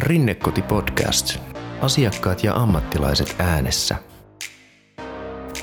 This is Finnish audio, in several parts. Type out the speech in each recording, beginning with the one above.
Rinnekoti Podcast. Asiakkaat ja ammattilaiset äänessä.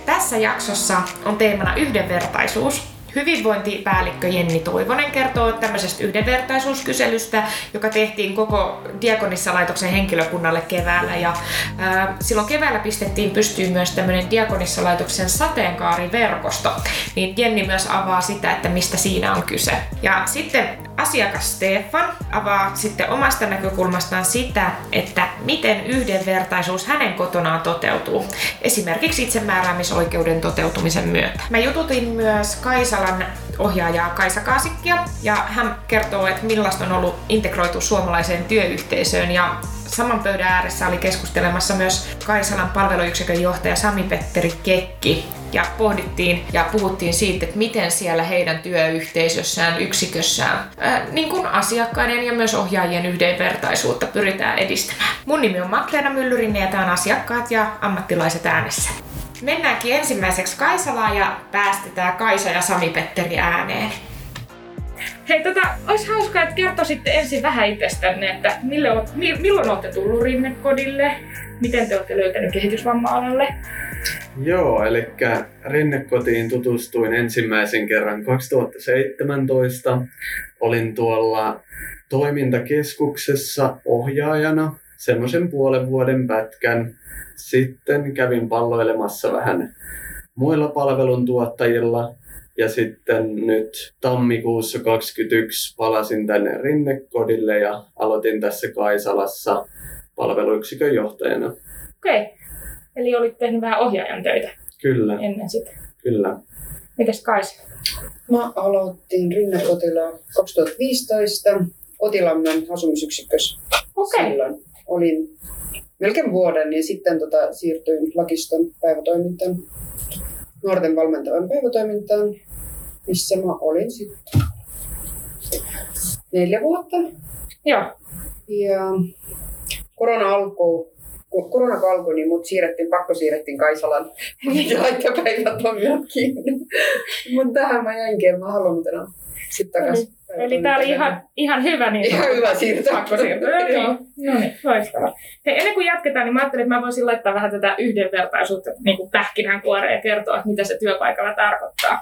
Tässä jaksossa on teemana yhdenvertaisuus. Hyvinvointipäällikkö Jenni Toivonen kertoo tämmöisestä yhdenvertaisuuskyselystä, joka tehtiin koko Diakonissalaitoksen henkilökunnalle keväällä. Ja ää, silloin keväällä pistettiin pystyyn myös tämmöinen Diakonissalaitoksen sateenkaariverkosto. Niin Jenni myös avaa sitä, että mistä siinä on kyse. Ja sitten asiakas Stefan avaa sitten omasta näkökulmastaan sitä, että miten yhdenvertaisuus hänen kotonaan toteutuu, esimerkiksi itsemääräämisoikeuden toteutumisen myötä. Mä jututin myös Kaisalan ohjaajaa Kaisa Kaasikkia ja hän kertoo, että millaista on ollut integroitu suomalaiseen työyhteisöön ja saman pöydän ääressä oli keskustelemassa myös Kaisalan palveluyksikön johtaja Sami-Petteri Kekki ja pohdittiin ja puhuttiin siitä, että miten siellä heidän työyhteisössään, yksikössään, ää, niin kuin asiakkaiden ja myös ohjaajien yhdenvertaisuutta pyritään edistämään. Mun nimi on Makleena Myllyrinen ja tämä on Asiakkaat ja ammattilaiset äänessä. Mennäänkin ensimmäiseksi Kaisalaan ja päästetään Kaisa ja Sami-Petteri ääneen. Hei, tota, olisi hauskaa, että kertoisitte ensin vähän itsestänne, että milloin, milloin olette tullut Rinnekodille, miten te olette löytäneet kehitysvamma-alalle? Joo, eli Rinnekotiin tutustuin ensimmäisen kerran 2017. Olin tuolla toimintakeskuksessa ohjaajana semmoisen puolen vuoden pätkän. Sitten kävin palloilemassa vähän muilla palveluntuottajilla ja sitten nyt tammikuussa 2021 palasin tänne Rinnekodille ja aloitin tässä Kaisalassa palveluyksikön johtajana. Okei. Okay. Eli olit tehnyt vähän ohjaajan töitä Kyllä, ennen sitä. kyllä. Mites Kaisa? Mä aloitin Rinnekotilla 2015 Otilammen asumisyksikössä. Okei. Silloin olin melkein vuoden ja sitten tota, siirtyin Lakiston päivätoimintaan, nuorten valmentavan päivätoimintaan, missä mä olin sitten neljä vuotta. Joo. Ja korona alkoi, kun korona alkoi, niin mut siirrettiin, pakko siirrettiin Kaisalan laittopäivätoimijat kiinni. Mutta tähän mä jäinkin, mä halunnut enää sitten takaisin. Eli tää oli ihan, ihan hyvä niin Ihan hyvä siirto. pakko Joo. no niin, loistavaa. Hei, ennen kuin jatketaan, niin mä ajattelin, että mä voisin laittaa vähän tätä yhdenvertaisuutta niin kuin pähkinänkuoreen ja kertoa, että mitä se työpaikalla tarkoittaa.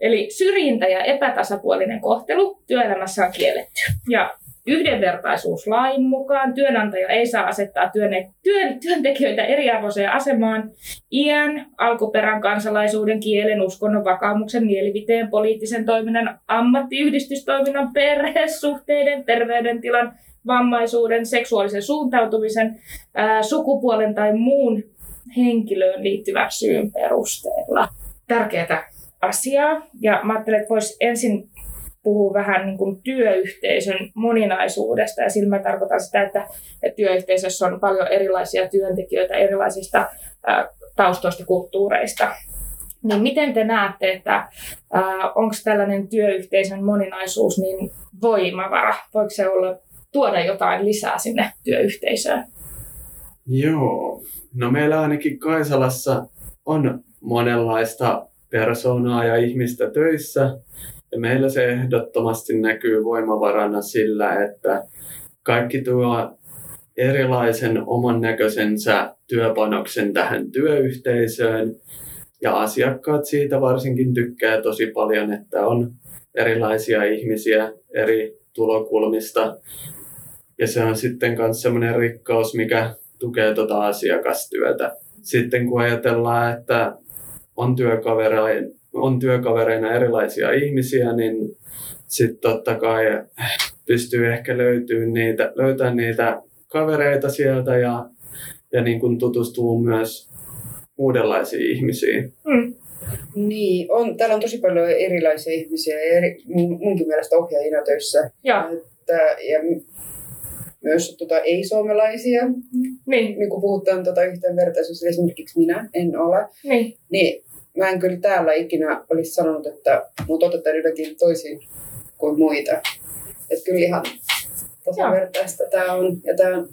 Eli syrjintä ja epätasapuolinen kohtelu työelämässä on kielletty. Ja yhdenvertaisuuslain mukaan työnantaja ei saa asettaa työnne- työn, työntekijöitä eriarvoiseen asemaan iän, alkuperän, kansalaisuuden, kielen, uskonnon, vakaumuksen, mielipiteen, poliittisen toiminnan, ammattiyhdistystoiminnan, perhesuhteiden, terveydentilan, vammaisuuden, seksuaalisen suuntautumisen, ää, sukupuolen tai muun henkilöön liittyvän syyn perusteella. Tärkeää asiaa. Ja mä ajattelin, että voisi ensin puhua vähän niin kuin työyhteisön moninaisuudesta. Ja sillä mä tarkoitan sitä, että, työyhteisössä on paljon erilaisia työntekijöitä erilaisista taustoista, kulttuureista. Niin miten te näette, että onko tällainen työyhteisön moninaisuus niin voimavara? Voiko se olla tuoda jotain lisää sinne työyhteisöön? Joo, no meillä ainakin Kaisalassa on monenlaista persoonaa ja ihmistä töissä. Ja meillä se ehdottomasti näkyy voimavarana sillä, että kaikki tuo erilaisen oman näköisensä työpanoksen tähän työyhteisöön. Ja asiakkaat siitä varsinkin tykkää tosi paljon, että on erilaisia ihmisiä eri tulokulmista. Ja se on sitten myös semmoinen rikkaus, mikä tukee tuota asiakastyötä. Sitten kun ajatellaan, että on työkavereina, on työkavereina erilaisia ihmisiä, niin sitten totta kai pystyy ehkä löytyy niitä, löytää niitä kavereita sieltä ja, ja niin kuin tutustuu myös uudenlaisiin ihmisiin. Mm. Niin, on, täällä on tosi paljon erilaisia ihmisiä ja eri, mun, munkin mielestä ohjaajina töissä. Joo, Että, ja myös tota, ei-suomalaisia, niin, niin kun puhutaan tota, yhdenvertaisuus, esimerkiksi minä en ole, niin. niin mä en kyllä täällä ikinä olisi sanonut, että mut otetaan jotenkin toisin kuin muita. Että kyllä ihan tasavertaista tämä on. Ja tää, on-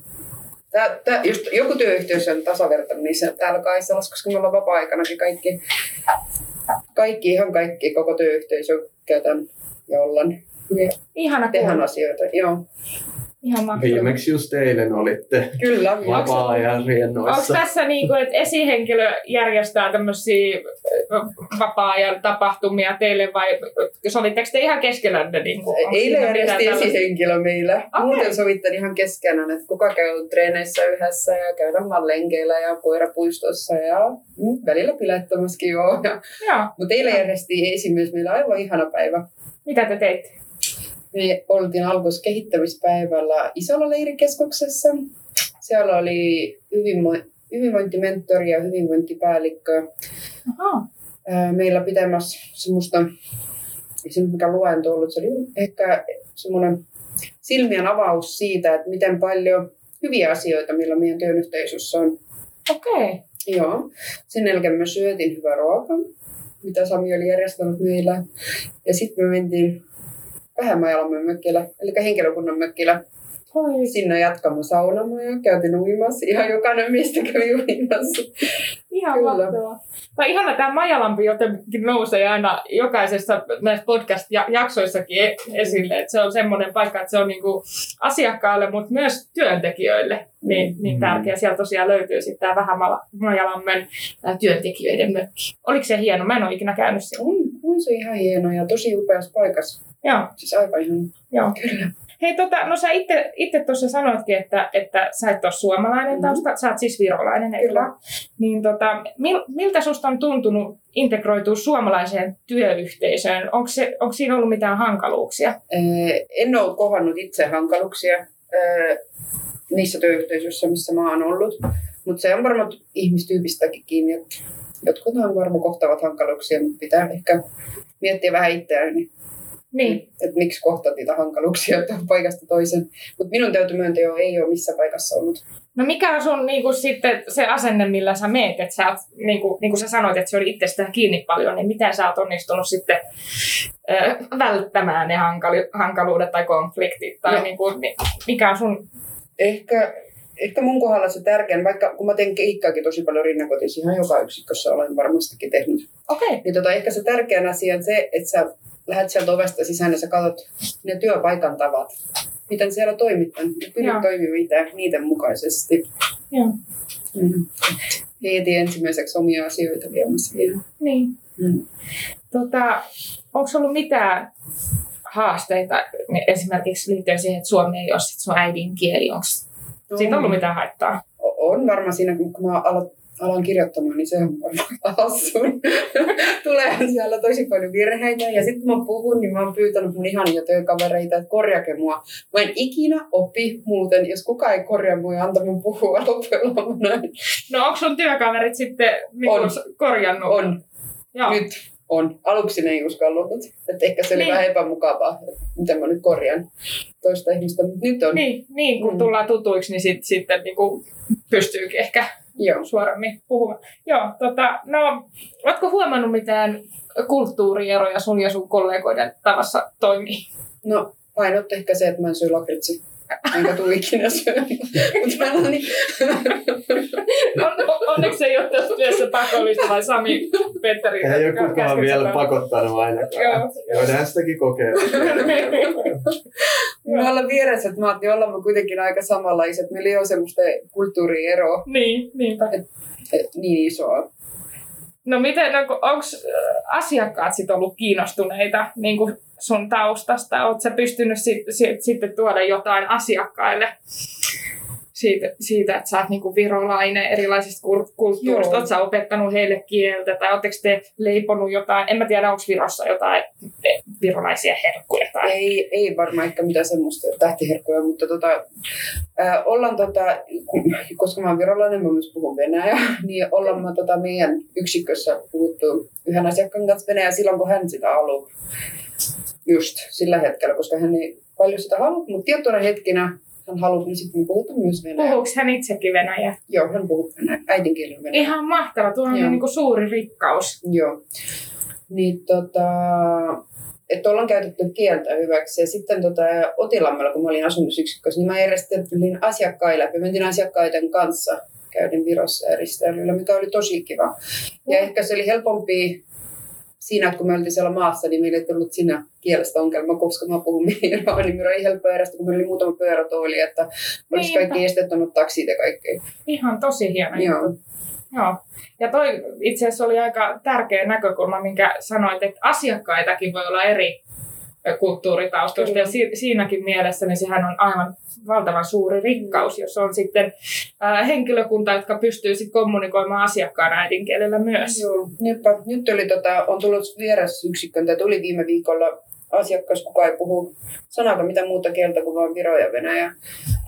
tää, tää, just joku työyhteisö on tasavertainen, niin se täällä Kaisalassa, koska me ollaan vapaa-aikanakin kaikki, kaikki, ihan kaikki, koko työyhteisö käytän ja ollaan ja Ihana tehdään asioita. Joo. Ihan mahtavaa. Viimeksi just eilen olitte Kyllä. vapaa-ajan Onko riennoissa. tässä niin kuin, että esihenkilö järjestää tämmöisiä vapaa-ajan tapahtumia teille vai sovitteko te ihan keskenänne? Niin kuin, onko Eilen järjesti esihenkilö meillä. Okay. Muuten sovittiin ihan keskenään, että kuka käy treeneissä yhdessä ja käydään vaan lenkeillä ja koirapuistossa ja mm, välillä pilettomaskin joo. Ja, Joo. mutta eilen järjesti esimies meillä aivan ihana päivä. Mitä te teitte? Me oltiin alkus kehittämispäivällä isolla leirikeskuksessa. Siellä oli hyvinvo- hyvinvointimentori ja hyvinvointipäällikkö Aha. meillä pitämässä semmoista, ei se mikä luento ollut, se oli ehkä semmoinen silmien avaus siitä, että miten paljon hyviä asioita, millä meidän työyhteisössä on. Okei. Okay. Joo. Sen jälkeen me syötiin hyvä ruoka, mitä Sami oli järjestänyt meillä. Ja sitten me mentiin Vähämäjalamme mökkillä, eli henkilökunnan mökkillä. Oi, Sinne jatkamme saunamaan ja käytiin uimassa. Ihan jokainen mistä kävi uimassa. Ihan Kyllä. mahtavaa. Tai ihana tämä Majalampi jotenkin nousee aina jokaisessa näissä podcast-jaksoissakin e- esille, että se on semmoinen paikka, että se on niinku asiakkaille, mutta myös työntekijöille niin, niin Mm. tärkeä. Siellä tosiaan löytyy sitten tämä vähän Majalammen työntekijöiden mökki. Oliko se hieno? Mä en ole ikinä käynyt siellä. On, on se ihan hieno ja tosi upeassa paikassa. Joo. Siis aivan ihan. Joo. Kyllä. Hei, tota, no sä itse, itse tuossa sanoitkin, että, että sä et ole suomalainen Mhm. tausta, sä oot siis virolainen, eikö? Niin tota, mil, miltä susta on tuntunut integroitua suomalaiseen työyhteisöön? Onko, se, onko siinä ollut mitään hankaluuksia? Ee, En ole kohannut itse hankaluuksia ee, niissä työyhteisöissä, missä mä oon ollut. Mutta se on varmaan ihmistyypistäkin kiinni. Jotkut on varmaan kohtavat hankaluuksia, mutta pitää ehkä miettiä vähän itseään, niin, Niin. että miksi kohtaat niitä hankaluuksia paikasta toisen. Mutta minun täytyy myöntää, jo ei ole missä paikassa ollut. No mikä on sun niin kuin, sitten se asenne, millä sä meet? Että sä oot, niin kuin, niin kuin sä sanoit, että se oli itsestään kiinni paljon, niin miten sä oot onnistunut sitten äh, välttämään ne hankali, hankaluudet tai konfliktit? Tai No. niin kuin, mi- mikä on sun... Ehkä, ehkä mun kohdalla se tärkein, vaikka kun mä teen keikkaakin tosi paljon rinnakotiin, ihan joka yksikössä olen varmastikin tehnyt. Okei. Okay. Niin tota, ehkä se tärkein asia on se, että sä lähdet sieltä ovesta sisään ja sä katsot ne työpaikan tavat. Miten siellä toimitaan. Pyrit toimimaan itse niiden mukaisesti. Joo. Mm. Heti ensimmäiseksi omia asioita viemässä vielä. Niin. Mm. Tota, onko ollut mitään haasteita niin esimerkiksi liittyen siihen, että suomi ei ole sit sun äidinkieli? Onko siitä ollut mitään haittaa? On varmaan siinä, kun mä alan, alan kirjoittamaan, niin se on varmaan hassun. Tulee siellä tosi paljon virheitä. Ja sitten kun mä puhun, niin mä oon pyytänyt mun ihania työkavereita, että korjake mua. Mä en ikinä opi muuten, jos kukaan ei korjaa mua ja antaa mun puhua lopuksi. No onko sun työkaverit sitten niin On. korjannut? On. Joo. Nyt on. Aluksi ne ei uskallut. Että ehkä se oli Niin. vähän epämukavaa, että miten mä nyt korjaan toista ihmistä. Mutta nyt on. Niin, niin, kun Mm. tullaan tutuiksi, niin sit, sitten niin pystyykin ehkä Joo. suoremmin puhumaan. Joo, tota, no, ootko huomannut mitään kulttuurieroja sun ja sun kollegoiden tavassa toimii? No, ainut ehkä se, että mä en syö lakritsi. Enkä tuu ikinä syömään. Mutta niin... On, on- onneksi ei ole tässä työssä pakollista, vai Sami Petteri? Ei ole kukaan vielä pakottanut ainakaan. Joo. Voidaan sitäkin kokeilla. Me ollaan vieressä, että mä ajattelin, ollaan me kuitenkin aika samanlaiset. Meillä ei ole semmoista kulttuurieroa niin, niinpä. eh, niin isoa. No miten, no, onko asiakkaat sit ollut kiinnostuneita niin kuin sun taustasta? Oletko sä pystynyt sit, sit, sitten tuoda jotain asiakkaille siitä, siitä että sä oot niin kuin virolainen erilaisista kul- kulttuurista? Joo. Oletko sä opettanut heille kieltä tai oletteko te leiponut jotain? En mä tiedä, onko Virossa jotain virolaisia herkkuja tai... Ei, ei varmaan ehkä mitään semmoista tähtiherkkuja, mutta tota, ää, ollaan tota, koska mä oon virolainen, mä myös puhun venäjää, niin ollaan mä tota meidän yksikössä puhuttu yhden asiakkaan kanssa venäjää silloin, kun hän sitä haluaa. Just sillä hetkellä, koska hän ei paljon sitä halua, mutta tiettynä hetkinä hän haluaa, sitten me puhutaan myös venäjää. Puhuuko hän itsekin venäjää? Joo, hän puhuu venäjää, äidinkieli on venäjää. Ihan mahtava, tuo on Joo. niin kuin suuri rikkaus. Joo. Niin tota, että ollaan käytetty kieltä hyväksi. Ja sitten tota, Otilammella, kun mä olin asumisyksikössä, niin mä järjestelin asiakkaille. Me mentiin asiakkaiden kanssa käydin Virossa ja risteilyllä, mikä oli tosi kiva. Ja ehkä se oli helpompi siinä, että kun me oltiin siellä maassa, niin meillä ei tullut siinä kielestä ongelma, koska mä puhun Miiraa, niin meillä oli helppo järjestää, kun meillä oli muutama pyörätoili, että olisi kaikki esteettömät taksit ja kaikkea. Ihan tosi hieno Joo. juttu. Joo. Ja toi itse asiassa oli aika tärkeä näkökulma, minkä sanoit, että asiakkaitakin voi olla eri kulttuuritaustoista. Kyllä. Ja si- siinäkin mielessä niin sehän on aivan valtavan suuri rikkaus, jos on sitten ää, henkilökunta, jotka pystyy sitten kommunikoimaan asiakkaan äidinkielellä myös. Joo, niinpä. Nyt oli, tota, on tullut vierasyksikköön, tai tuli viime viikolla asiakas, kuka ei puhu sanakaan mitään muuta kieltä kuin vain Viro ja Venäjä.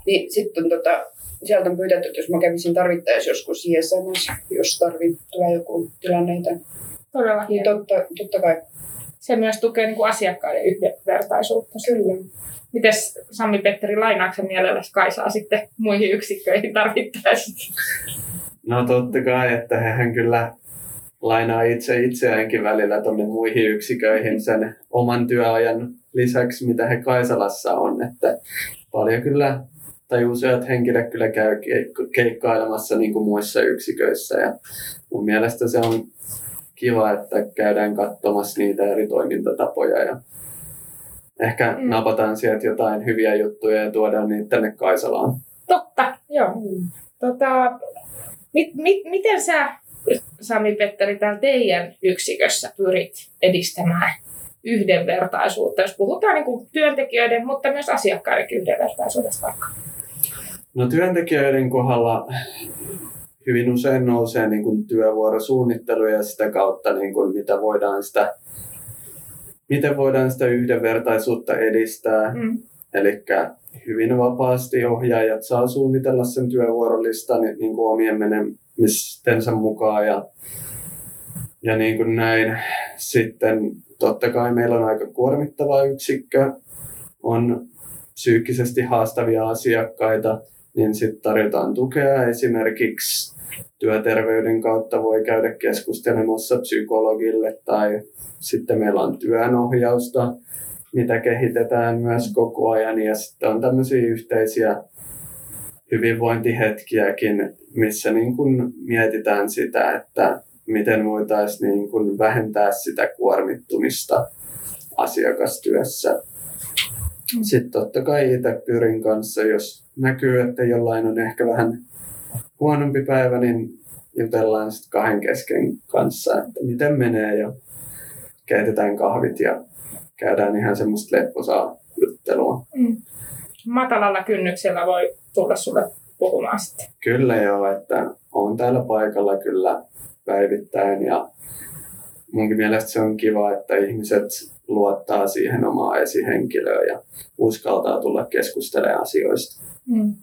Niin sitten tota, sieltä on pyydetty, että jos mä kävisin tarvittaessa joskus siihen samassa, jos tarvii tulee joku tilanneita. Todella Niin totta, totta kai. Se myös tukee niin kuin asiakkaiden yhdenvertaisuutta. Kyllä. Mites Sami-Petteri, lainaatko mielelläsi Kaisaa sitten muihin yksikköihin tarvittaessa? No totta kai, että hehän kyllä lainaa itse itseäänkin välillä tuonne muihin yksiköihin sen oman työajan lisäksi, mitä he Kaisalassa on. Että paljon kyllä, tai useat henkilöt kyllä käy keikko- keikkailemassa niin kuin muissa yksiköissä. Ja mun mielestä se on kiva, että käydään katsomassa niitä eri toimintatapoja ja ehkä Mm. napataan sieltä jotain hyviä juttuja ja tuodaan niitä tänne Kaisalaan. Totta, joo. Tota, mit, mit, miten sä, Sami-Petteri, täällä teidän yksikössä pyrit edistämään yhdenvertaisuutta, jos puhutaan niin kuin työntekijöiden, mutta myös asiakkaiden yhdenvertaisuudesta vaikka? No työntekijöiden kohdalla hyvin usein nousee niin kuin työvuorosuunnittelu ja sitä kautta niin kuin mitä voidaan sitä, miten voidaan sitä yhdenvertaisuutta edistää. Mm. Eli hyvin vapaasti ohjaajat saa suunnitella sen työvuorolistan niin kuin omien menemistensä mukaan ja, ja niin kuin näin. Sitten totta kai meillä on aika kuormittava yksikkö, on psyykkisesti haastavia asiakkaita, niin sitten tarjotaan tukea esimerkiksi työterveyden kautta voi käydä keskustelemassa psykologille tai sitten meillä on työnohjausta, mitä kehitetään myös koko ajan ja sitten on tämmöisiä yhteisiä hyvinvointihetkiäkin, missä niin kun mietitään sitä, että miten voitaisiin niin kun vähentää sitä kuormittumista asiakastyössä. Sitten totta kai itse pyrin kanssa, jos näkyy, että jollain on ehkä vähän huonompi päivä, niin jutellaan sitten kahden kesken kanssa, että miten menee ja keitetään kahvit ja käydään ihan semmoista lepposaa juttelua. Mm. Matalalla kynnyksellä voi tulla sulle puhumaan sitten. Kyllä joo, että on täällä paikalla kyllä päivittäin ja munkin mielestä se on kiva, että ihmiset luottaa siihen omaan esihenkilöön ja uskaltaa tulla keskustelemaan asioista. Mm.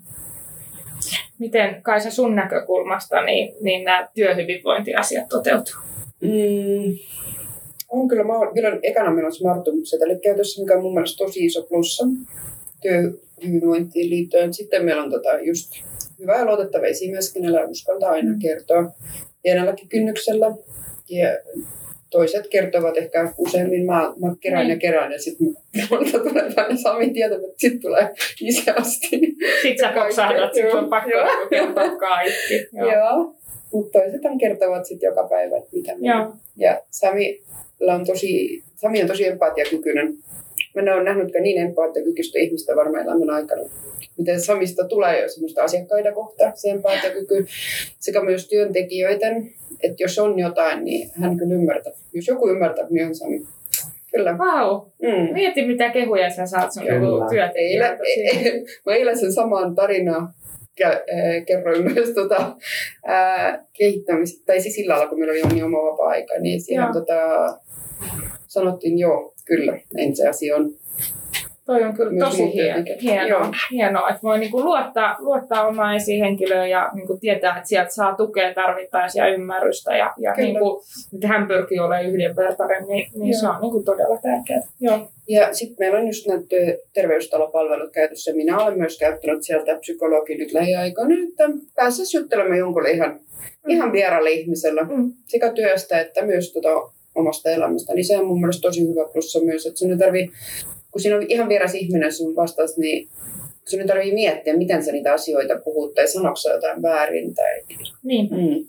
Miten Kaisa sun näkökulmasta niin, niin nämä työhyvinvointiasiat toteutuu? Mm, on kyllä, mä oon vielä ekana menossa Martumukset, eli käytössä, mikä on mun mielestä tosi iso plussa työhyvinvointiin liittyen. Sitten meillä on tota just hyvä ja luotettava esimies, kenellä uskaltaa aina kertoa pienelläkin kynnyksellä. Ja toiset kertovat ehkä useammin, mä, mä kerään ja Niin. kerään ja sitten multa tulee tänne Sami tietämät, että sitten tulee isästi. Sitten sä Kaikki, kopsahdat, sit joo, on pakko kertoa kaikki. Joo. Joo. Mutta toiset kertovat sitten joka päivä, että mitä. Joo. Ja Samilla on tosi, Sami on tosi empatiakykyinen. Mä en ole nähnytkään niin empatiakykyistä ihmistä varmaan elämän aikana. Miten Samista tulee jo semmoista asiakkaita kohta, se empatiakyky, sekä myös työntekijöiden, että jos on jotain, niin hän kyllä ymmärtää. Jos joku ymmärtää, niin on Sami. Kyllä. Vau, Mm. mieti mitä kehuja sä saat sun e- mä eilen sen saman tarinaa kä- äh, kerroin myös tota, äh, kehittämistä, tai siis sillä lailla, kun meillä oli jo niin oma vapaa-aika, niin siihen Joo. tota, sanottiin joo, kyllä, näin se asia on. Toi on kyllä Myös tosi hieno, hienoa, Joo. hienoa, että voi niinku luottaa, luottaa omaan esihenkilöön ja niinku tietää, että sieltä saa tukea tarvittaessa ja ymmärrystä. Ja, ja Kyllä. niinku, että hän pyrkii olemaan yhdenvertainen, niin, niin se on niinku todella tärkeää. Joo. Ja sitten meillä on just nämä työ- terveystalopalvelut käytössä. Minä olen myös käyttänyt sieltä psykologi nyt lähiaikoina, että pääsisi juttelemaan jonkulle ihan, ihan vieraalle ihmiselle Mm. sekä työstä että myös tota omasta elämästä. Niin se on mun mielestä tosi hyvä plussa myös, että sun ei tarvii, kun siinä on ihan vieras ihminen sun vastas, niin sun ei tarvii miettiä, miten sä niitä asioita puhut tai sanoksi jotain väärin. Tai... Niin. Mm.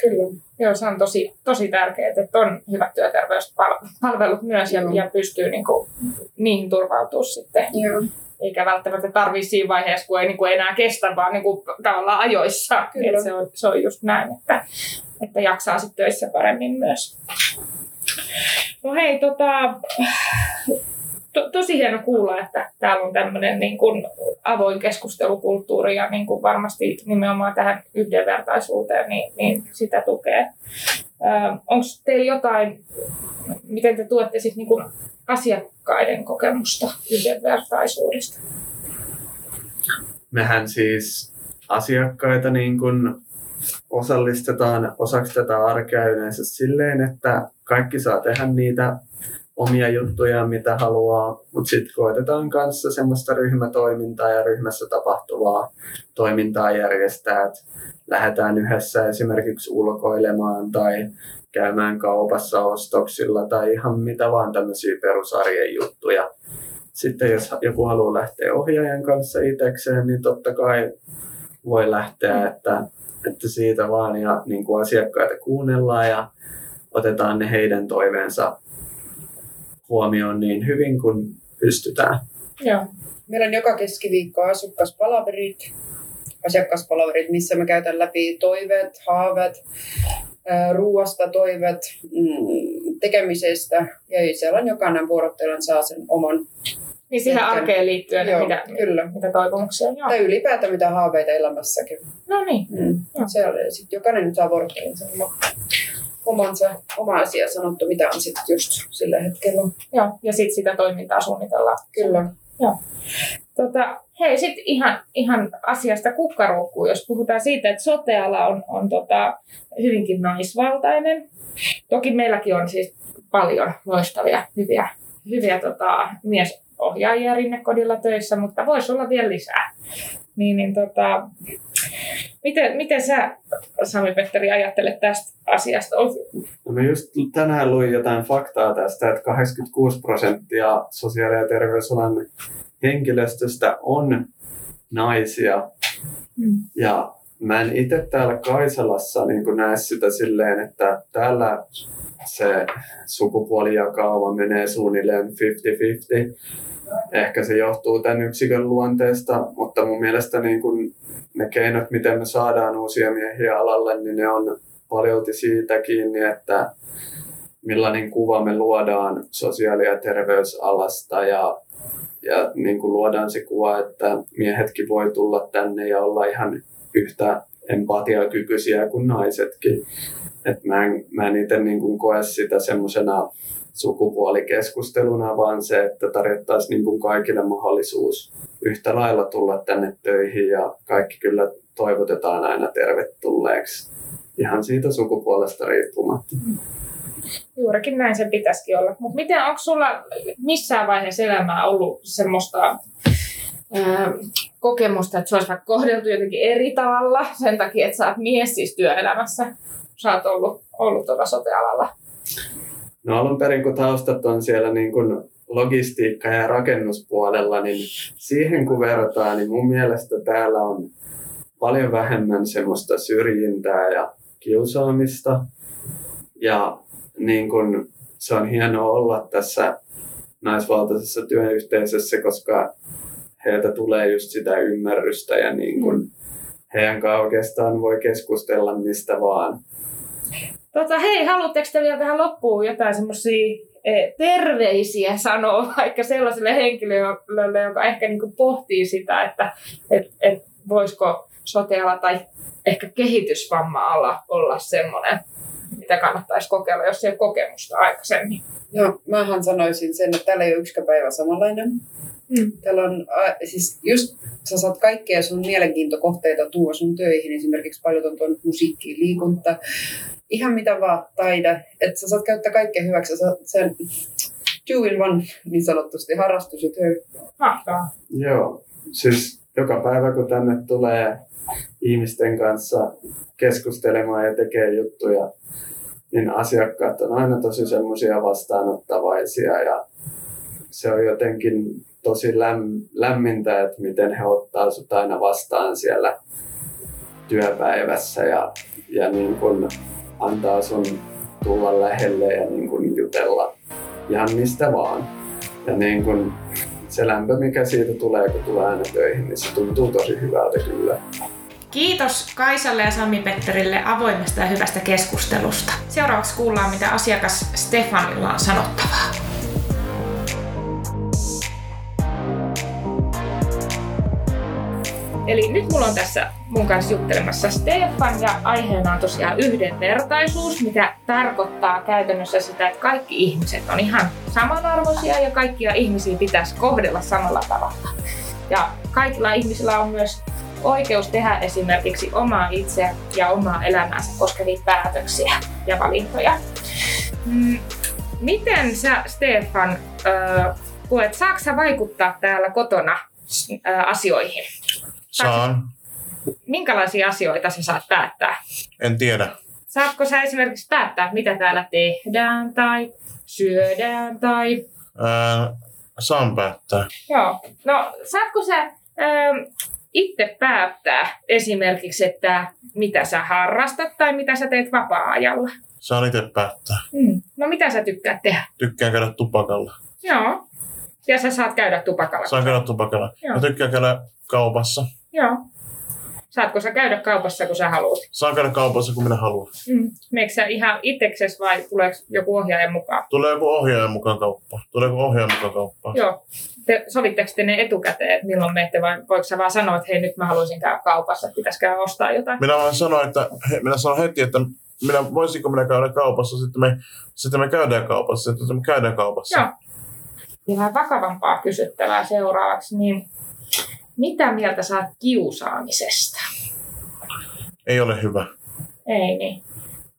Kyllä. Joo, se on tosi, tosi tärkeää, että on hyvät työterveyspalvelut myös ja, Joo. ja pystyy niin kuin, niihin turvautumaan sitten. Joo. Eikä välttämättä tarvii siinä vaiheessa, kun ei niin kuin enää kestä, vaan niin kuin, tavallaan ajoissa. Kyllä. Et se, on, se on just näin, että, että jaksaa sitten töissä paremmin myös. No hei, tota, to, tosi hieno kuulla, että täällä on tämmöinen niin kuin avoin keskustelukulttuuri ja niin kuin varmasti nimenomaan tähän yhdenvertaisuuteen, niin, niin sitä tukee. Onko teillä jotain, miten te tuette sit niin kuin asiakkaiden kokemusta yhdenvertaisuudesta? Mehän siis asiakkaita niin kuin osallistetaan osaksi tätä arkea yleensä silleen, että kaikki saa tehdä niitä omia juttuja, mitä haluaa, mutta sitten koitetaan kanssa semmoista ryhmätoimintaa ja ryhmässä tapahtuvaa toimintaa järjestää, että lähdetään yhdessä esimerkiksi ulkoilemaan tai käymään kaupassa ostoksilla tai ihan mitä vaan tämmöisiä perusarjen juttuja. Sitten jos joku haluaa lähteä ohjaajan kanssa itsekseen, niin totta kai voi lähteä, että, että siitä vaan ja niin kuin asiakkaita kuunnellaan ja otetaan ne heidän toiveensa huomioon niin hyvin kuin pystytään. Joo. Meillä on joka keskiviikko asukaspalaverit, asiakaspalaverit, missä me käytän läpi toiveet, haaveet, ää, ruuasta toiveet, mm, tekemisestä. Ja siellä on jokainen vuorotellen saa sen oman, Niin siihen Hetken. arkeen liittyen, Joo, mitä, kyllä. mitä toivomuksia. Joo. tai ylipäätään mitä haaveita elämässäkin. No niin. Mm. Joo. Siellä sitten jokainen saa oma, omansa, oma asia sanottu, mitä on sitten just sillä hetkellä. Joo. Ja sitten sitä toimintaa suunnitellaan. Kyllä. Tota, hei, sitten ihan, ihan asiasta kukkaruukkuun, jos puhutaan siitä, että soteala on, on tota, hyvinkin naisvaltainen. Toki meilläkin on siis paljon loistavia, hyviä, hyviä tota, miesohjaajia rinnekodilla töissä, mutta voisi olla vielä lisää. Niin, niin tota, miten, miten sä, Sami-Petteri, ajattelet tästä asiasta? No mä just tänään luin jotain faktaa tästä, että 86 prosenttia sosiaali- ja terveysalan henkilöstöstä on naisia. Mm. Ja mä en itse täällä Kaisalassa niin näe sitä silleen, että täällä se sukupuolijakauma menee suunnilleen 50-50. Ehkä se johtuu tämän yksikön luonteesta, mutta mun mielestä niin kun ne keinot, miten me saadaan uusia miehiä alalle, niin ne on paljolti siitä kiinni, että millainen kuva me luodaan sosiaali- ja terveysalasta ja, ja niin kuin luodaan se kuva, että miehetkin voi tulla tänne ja olla ihan yhtä empatiakykyisiä kuin naisetkin. Et mä en, mä en itse niin kuin koe sitä semmoisena sukupuolikeskusteluna, vaan se, että tarjottaisiin niin kuin kaikille mahdollisuus yhtä lailla tulla tänne töihin ja kaikki kyllä toivotetaan aina tervetulleeksi ihan siitä sukupuolesta riippumatta. Juurikin näin se pitäisikin olla. Mutta miten, onko sulla missään vaiheessa elämää ollut semmoista kokemusta, että sua olisi vaikka kohdeltu jotenkin eri tavalla sen takia, että sä oot mies siis työelämässä? Sä oot ollut, ollut tuolla sote-alalla. No alun perin, kun taustat on siellä niin kuin logistiikka- ja rakennuspuolella, niin siihen kun vertaa, niin mun mielestä täällä on paljon vähemmän semmoista syrjintää ja kiusaamista. Ja niin kun, se on hienoa olla tässä naisvaltaisessa työyhteisössä, koska heiltä tulee just sitä ymmärrystä ja niin kun, heidän kanssaan oikeastaan voi keskustella mistä vaan. Tota, hei, haluatteko te vielä tähän loppuun jotain semmoisia terveisiä sanoa vaikka sellaiselle henkilölle, joka ehkä niinku pohtii sitä, että et, et voisiko soteala tai ehkä kehitysvamma-ala olla semmoinen, mitä kannattaisi kokeilla, jos ei ole kokemusta aikaisemmin. No, mähän sanoisin sen, että täällä ei ole yksikään päivä samanlainen. Mm. Täällä on, a, siis just sä saat kaikkea sun mielenkiintokohteita tuoda sun töihin, esimerkiksi paljon on tuon musiikki, liikunta, ihan mitä vaan, taide, että sä saat käyttää kaikkea hyväksi, sä sen two in one niin sanotusti, harrastus ja työ. Mahtavaa. Joo, siis joka päivä kun tänne tulee ihmisten kanssa keskustelemaan ja tekee juttuja, niin asiakkaat on aina tosi semmoisia vastaanottavaisia ja se on jotenkin tosi läm, lämmintä, että miten he ottaa sut aina vastaan siellä työpäivässä ja, ja niin kun antaa sun tulla lähelle ja niin kun jutella ihan mistä vaan. Ja niin kun se lämpö, mikä siitä tulee, kun tulee aina töihin, niin se tuntuu tosi hyvältä kyllä. Kiitos Kaisalle ja Sami Petterille avoimesta ja hyvästä keskustelusta. Seuraavaksi kuullaan, mitä asiakas Stefanilla on sanottavaa. Eli nyt mulla on tässä mun kanssa juttelemassa Stefan ja aiheena on tosiaan yhdenvertaisuus, mikä tarkoittaa käytännössä sitä, että kaikki ihmiset on ihan samanarvoisia ja kaikkia ihmisiä pitäisi kohdella samalla tavalla. Ja kaikilla ihmisillä on myös oikeus tehdä esimerkiksi omaa itseä ja omaa elämäänsä koskevia päätöksiä ja valintoja. Mm, miten sä, Stefan, koet, saako sä vaikuttaa täällä kotona asioihin? Saan. Minkälaisia asioita sä saat päättää? En tiedä. Saatko sä esimerkiksi päättää, mitä täällä tehdään tai syödään tai... Ää, saan päättää. Joo. No, saatko sä ää, itse päättää esimerkiksi, että mitä sä harrastat tai mitä sä teet vapaa-ajalla? Saan itse päättää. Hmm. No, mitä sä tykkäät tehdä? Tykkään käydä tupakalla. Joo. Ja sä saat käydä tupakalla. Saan käydä tupakalla. Joo. Mä tykkään käydä kaupassa. Joo. Saatko sä käydä kaupassa, kun sä haluat? Saan käydä kaupassa, kun minä haluan. Mm. Meekö sä ihan itseksesi vai tuleeko joku ohjaaja mukaan? Tulee joku ohjaaja mukaan kauppaan. Tulee joku ohjaaja mukaan kauppaan. Joo. Te, sovitteko te ne etukäteen, että milloin menette vai voiko sä vaan sanoa, että hei nyt mä haluaisin käydä kaupassa, että pitäisikö ostaa jotain? Minä vaan sanoin, että he, minä sanon heti, että minä, voisinko minä käydä kaupassa, sitten me, sitten me käydään kaupassa, sitten me käydään kaupassa. Joo. Ja vähän vakavampaa kysyttävää seuraavaksi, niin mitä mieltä saat kiusaamisesta? Ei ole hyvä. Ei niin.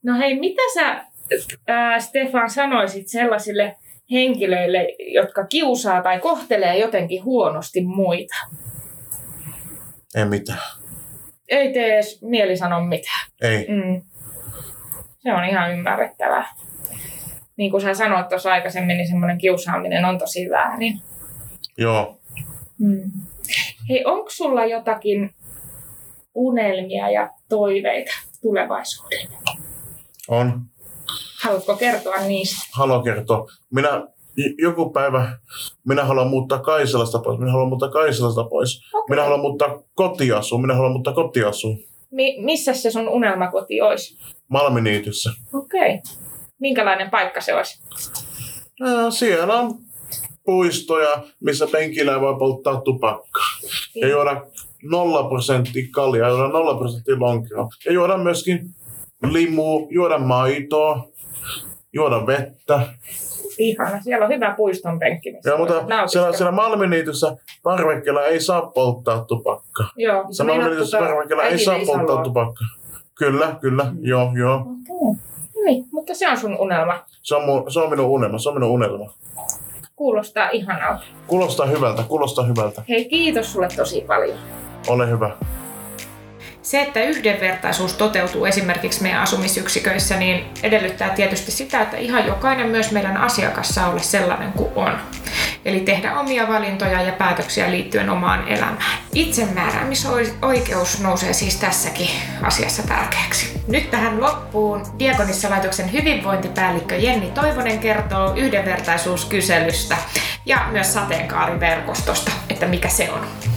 No hei, mitä sä ää, Stefan sanoisit sellaisille henkilöille, jotka kiusaa tai kohtelee jotenkin huonosti muita? Ei mitään. Ei tee edes mieli sanoa mitään. Ei. Mm. Se on ihan ymmärrettävää. Niin kuin sä sanoit tuossa aikaisemmin, niin semmoinen kiusaaminen on tosi väärin. Joo. Mm. Hei, onko sulla jotakin unelmia ja toiveita tulevaisuudelle? On. Haluatko kertoa niistä? Haluan kertoa. Minä joku päivä minä haluan muuttaa Kaisalasta pois. Minä haluan muuttaa Kaisalasta pois. Okei. Minä haluan muuttaa kotiasuun. Minä haluan muuttaa kotiasuun. Mi- missä se sun unelmakoti olisi? Malminiityssä. Okei. Minkälainen paikka se olisi? Siellä on puistoja, missä penkillä voi polttaa tupakkaa. Ja juoda nolla prosenttia kaljaa, juoda nolla prosenttia lonkeroa. Ja juoda myöskin limua, juoda maitoa, juoda vettä. Ihana. Siellä on hyvä puiston penkki. Ja, mutta siellä, siellä Malminiityssä parvekkeella ei saa polttaa tupakkaa. Joo. Se Malminiityssä tota parvekkeella ei saa polttaa tupakkaa. Kyllä, kyllä, joo, joo. Okei. Niin, mutta se on sun unelma. Se on, mun, se on minun unelma, se on minun unelma. Kuulostaa ihanalta. Kuulostaa hyvältä, kuulostaa hyvältä. Hei, kiitos sulle tosi paljon. Ole hyvä. Se, että yhdenvertaisuus toteutuu esimerkiksi meidän asumisyksiköissä, niin edellyttää tietysti sitä, että ihan jokainen myös meidän asiakas saa olla sellainen kuin on. Eli tehdä omia valintoja ja päätöksiä liittyen omaan elämään. Itsemääräämisoikeus nousee siis tässäkin asiassa tärkeäksi. Nyt tähän loppuun Diakonissa-laitoksen hyvinvointipäällikkö Jenni Toivonen kertoo yhdenvertaisuuskyselystä ja myös sateenkaariverkostosta, että mikä se on.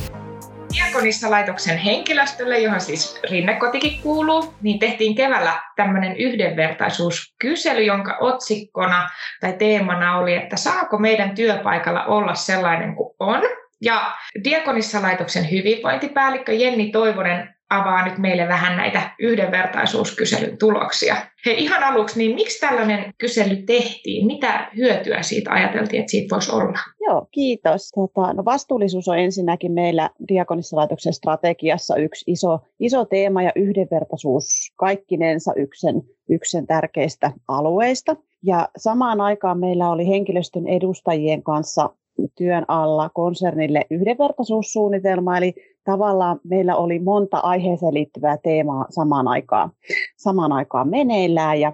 Diakonissa-laitoksen henkilöstölle, johon siis Rinnekotikin kuuluu, niin tehtiin keväällä tämmöinen yhdenvertaisuuskysely, jonka otsikkona tai teemana oli, että saako meidän työpaikalla olla sellainen kuin on. Ja Diakonissa-laitoksen hyvinvointipäällikkö Jenni Toivonen avaa nyt meille vähän näitä yhdenvertaisuuskyselyn tuloksia. Hei, ihan aluksi, niin miksi tällainen kysely tehtiin? Mitä hyötyä siitä ajateltiin, että siitä voisi olla? Joo, kiitos. Tota, no vastuullisuus on ensinnäkin meillä Diakonissalaitoksen strategiassa yksi iso, iso teema ja yhdenvertaisuus kaikkinensa yksen, yksen tärkeistä alueista. Ja samaan aikaan meillä oli henkilöstön edustajien kanssa työn alla konsernille yhdenvertaisuussuunnitelma, eli tavallaan meillä oli monta aiheeseen liittyvää teemaa samaan aikaan, samaan aikaan meneillään. Ja,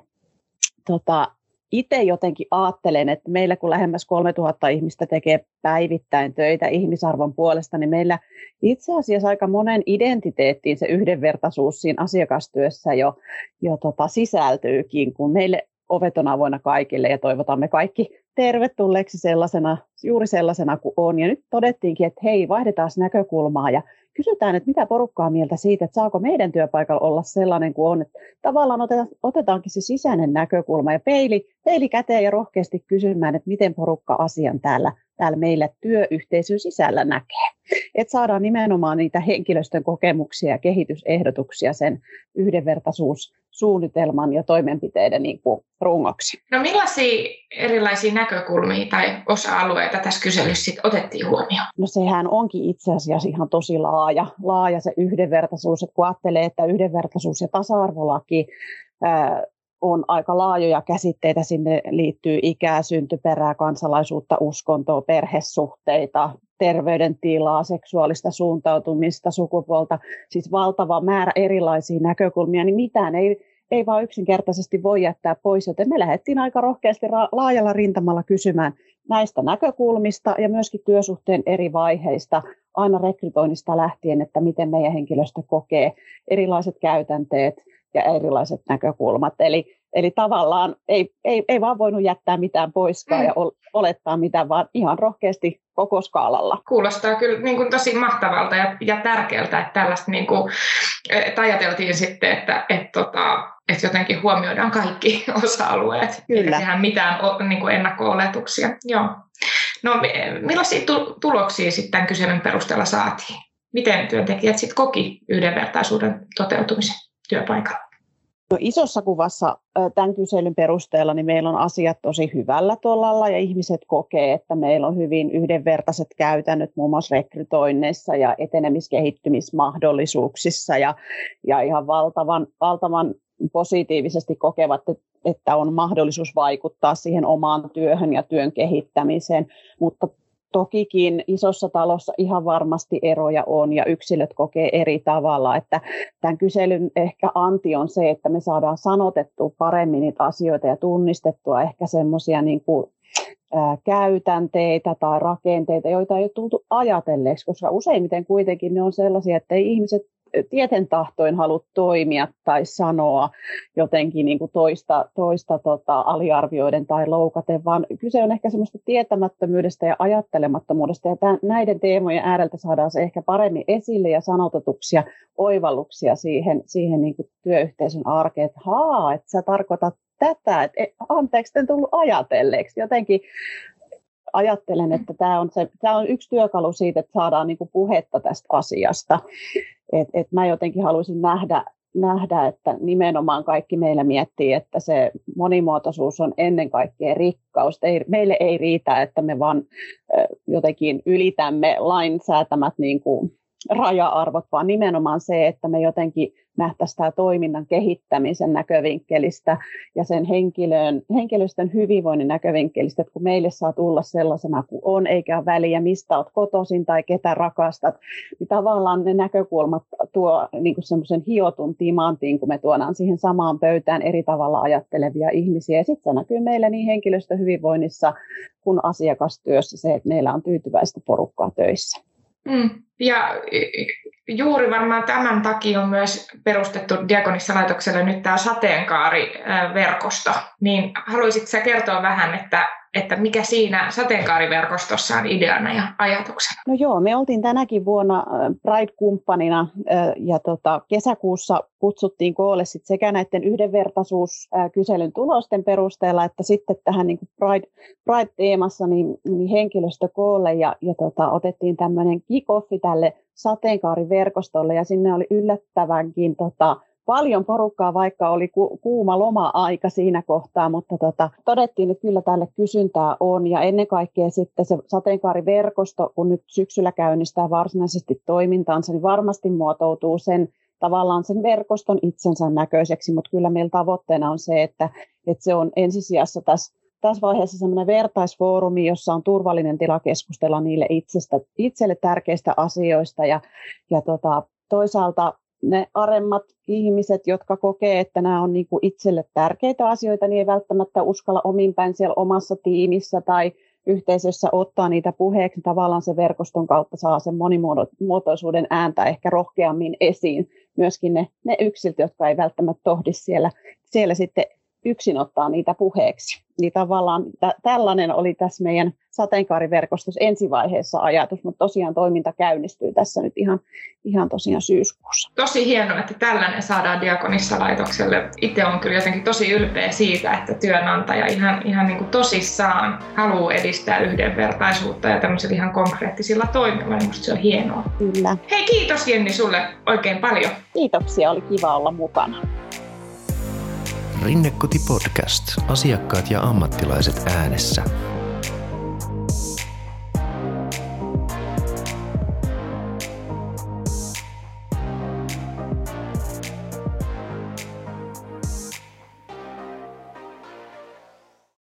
tota, itse jotenkin ajattelen, että meillä kun lähemmäs 3000 ihmistä tekee päivittäin töitä ihmisarvon puolesta, niin meillä itse asiassa aika monen identiteettiin se yhdenvertaisuus siinä asiakastyössä jo, jo tota sisältyykin, kun meille ovet on avoinna kaikille ja toivotamme kaikki tervetulleeksi sellaisena, juuri sellaisena kuin on. Ja nyt todettiinkin, että hei, vaihdetaan näkökulmaa ja kysytään, että mitä porukkaa mieltä siitä, että saako meidän työpaikalla olla sellainen kuin on. Että tavallaan otetaankin se sisäinen näkökulma ja peili, peili käteen ja rohkeasti kysymään, että miten porukka asian täällä, täällä meillä työyhteisön sisällä näkee. Että saadaan nimenomaan niitä henkilöstön kokemuksia ja kehitysehdotuksia sen yhdenvertaisuussuunnitelman ja toimenpiteiden niin kuin rungoksi. No millaisia erilaisia näkökulmia tai osa-alueita tässä kyselyssä otettiin huomioon? No sehän onkin itse asiassa ihan tosi laaja, laaja se yhdenvertaisuus, että kun ajattelee, että yhdenvertaisuus ja tasa-arvolaki ää, on aika laajoja käsitteitä. Sinne liittyy ikää, syntyperää, kansalaisuutta, uskontoa, perhesuhteita, terveydentilaa, seksuaalista suuntautumista, sukupuolta, siis valtava määrä erilaisia näkökulmia, niin mitään ei, ei vaan yksinkertaisesti voi jättää pois, joten me lähdettiin aika rohkeasti ra- laajalla rintamalla kysymään näistä näkökulmista ja myöskin työsuhteen eri vaiheista, aina rekrytoinnista lähtien, että miten meidän henkilöstö kokee erilaiset käytänteet ja erilaiset näkökulmat. Eli Eli tavallaan ei, ei, ei vaan voinut jättää mitään poiskaan mm. ja olettaa mitään, vaan ihan rohkeasti koko skaalalla. Kuulostaa kyllä niin kuin tosi mahtavalta ja, ja tärkeältä, että tällaista niin kuin, että ajateltiin sitten, että, että, tota, että jotenkin huomioidaan kaikki osa-alueet, kyllä. eikä tehdä mitään niin kuin ennakko-oletuksia. Joo. No millaisia tuloksia sitten kyselyn perusteella saatiin? Miten työntekijät sitten koki yhdenvertaisuuden toteutumisen työpaikalla? No isossa kuvassa tämän kyselyn perusteella niin meillä on asiat tosi hyvällä tolalla ja ihmiset kokee, että meillä on hyvin yhdenvertaiset käytännöt muun muassa rekrytoinneissa ja etenemiskehittymismahdollisuuksissa ja, ja ihan valtavan, valtavan positiivisesti kokevat, että on mahdollisuus vaikuttaa siihen omaan työhön ja työn kehittämiseen, mutta Tokikin isossa talossa ihan varmasti eroja on ja yksilöt kokee eri tavalla, että tämän kyselyn ehkä anti on se, että me saadaan sanotettua paremmin niitä asioita ja tunnistettua ehkä semmoisia niin käytänteitä tai rakenteita, joita ei ole tultu ajatelleeksi, koska useimmiten kuitenkin ne on sellaisia, että ei ihmiset tieten tahtoin halua toimia tai sanoa jotenkin niin kuin toista, toista tota, aliarvioiden tai loukaten, vaan kyse on ehkä semmoista tietämättömyydestä ja ajattelemattomuudesta. Ja tämän, näiden teemojen ääreltä saadaan se ehkä paremmin esille ja sanotetuksi ja oivalluksia siihen, siihen niin kuin työyhteisön arkeen, että haa, että sä tarkoitat tätä, että anteeksi, en tullut ajatelleeksi. Jotenkin ajattelen, että tämä on, se, tämä on yksi työkalu siitä, että saadaan niin kuin puhetta tästä asiasta. Et, et mä jotenkin haluaisin nähdä, nähdä, että nimenomaan kaikki meillä miettii, että se monimuotoisuus on ennen kaikkea rikkaus. Ei, meille ei riitä, että me vaan jotenkin ylitämme lainsäätämät niin kuin raja-arvot, vaan nimenomaan se, että me jotenkin nähtäisiin tämä toiminnan kehittämisen näkövinkkelistä ja sen henkilön, henkilöstön hyvinvoinnin näkövinkkelistä, että kun meille saa tulla sellaisena kuin on, eikä ole väliä, mistä olet kotoisin tai ketä rakastat, niin tavallaan ne näkökulmat tuo niin semmoisen hiotun timantiin, kun me tuodaan siihen samaan pöytään eri tavalla ajattelevia ihmisiä. Ja sitten se näkyy meillä niin henkilöstön hyvinvoinnissa kuin asiakastyössä se, että meillä on tyytyväistä porukkaa töissä. Mm. Ja juuri varmaan tämän takia on myös perustettu Diakonissa-laitokselle nyt tämä sateenkaariverkosto. Niin haluaisitko sä kertoa vähän, että että mikä siinä sateenkaariverkostossa on ideana ja ajatuksena? No joo, me oltiin tänäkin vuonna Pride-kumppanina ja tota, kesäkuussa kutsuttiin koolle sit sekä näiden yhdenvertaisuuskyselyn tulosten perusteella, että sitten tähän niin Pride, Pride-teemassa niin, niin henkilöstö koolle ja, ja tota, otettiin tämmöinen kick-offi tälle sateenkaariverkostolle ja sinne oli yllättävänkin tota, paljon porukkaa, vaikka oli ku, kuuma loma-aika siinä kohtaa, mutta tota, todettiin, että kyllä tälle kysyntää on. Ja ennen kaikkea sitten se sateenkaariverkosto, kun nyt syksyllä käynnistää varsinaisesti toimintaansa, niin varmasti muotoutuu sen tavallaan sen verkoston itsensä näköiseksi, mutta kyllä meillä tavoitteena on se, että, että se on ensisijassa tässä tässä vaiheessa sellainen vertaisfoorumi, jossa on turvallinen tila keskustella niille itsestä, itselle tärkeistä asioista. Ja, ja tota, toisaalta ne aremmat ihmiset, jotka kokee, että nämä on niin kuin itselle tärkeitä asioita, niin ei välttämättä uskalla omin päin siellä omassa tiimissä tai yhteisössä ottaa niitä puheeksi. Tavallaan se verkoston kautta saa sen monimuotoisuuden ääntä ehkä rohkeammin esiin. Myöskin ne, ne yksilöt, jotka ei välttämättä tohdi siellä, siellä sitten yksin ottaa niitä puheeksi. Niin tavallaan t- tällainen oli tässä meidän sateenkaariverkostossa ensivaiheessa ajatus, mutta tosiaan toiminta käynnistyy tässä nyt ihan, ihan tosiaan syyskuussa. Tosi hienoa, että tällainen saadaan Diakonissa-laitokselle. Itse on kyllä jotenkin tosi ylpeä siitä, että työnantaja ihan, ihan niin kuin tosissaan haluaa edistää yhdenvertaisuutta ja tämmöisillä ihan konkreettisilla toimilla. Minusta se on hienoa. Kyllä. Hei, kiitos Jenni sulle oikein paljon. Kiitoksia, oli kiva olla mukana. Rinnekoti Podcast. Asiakkaat ja ammattilaiset äänessä.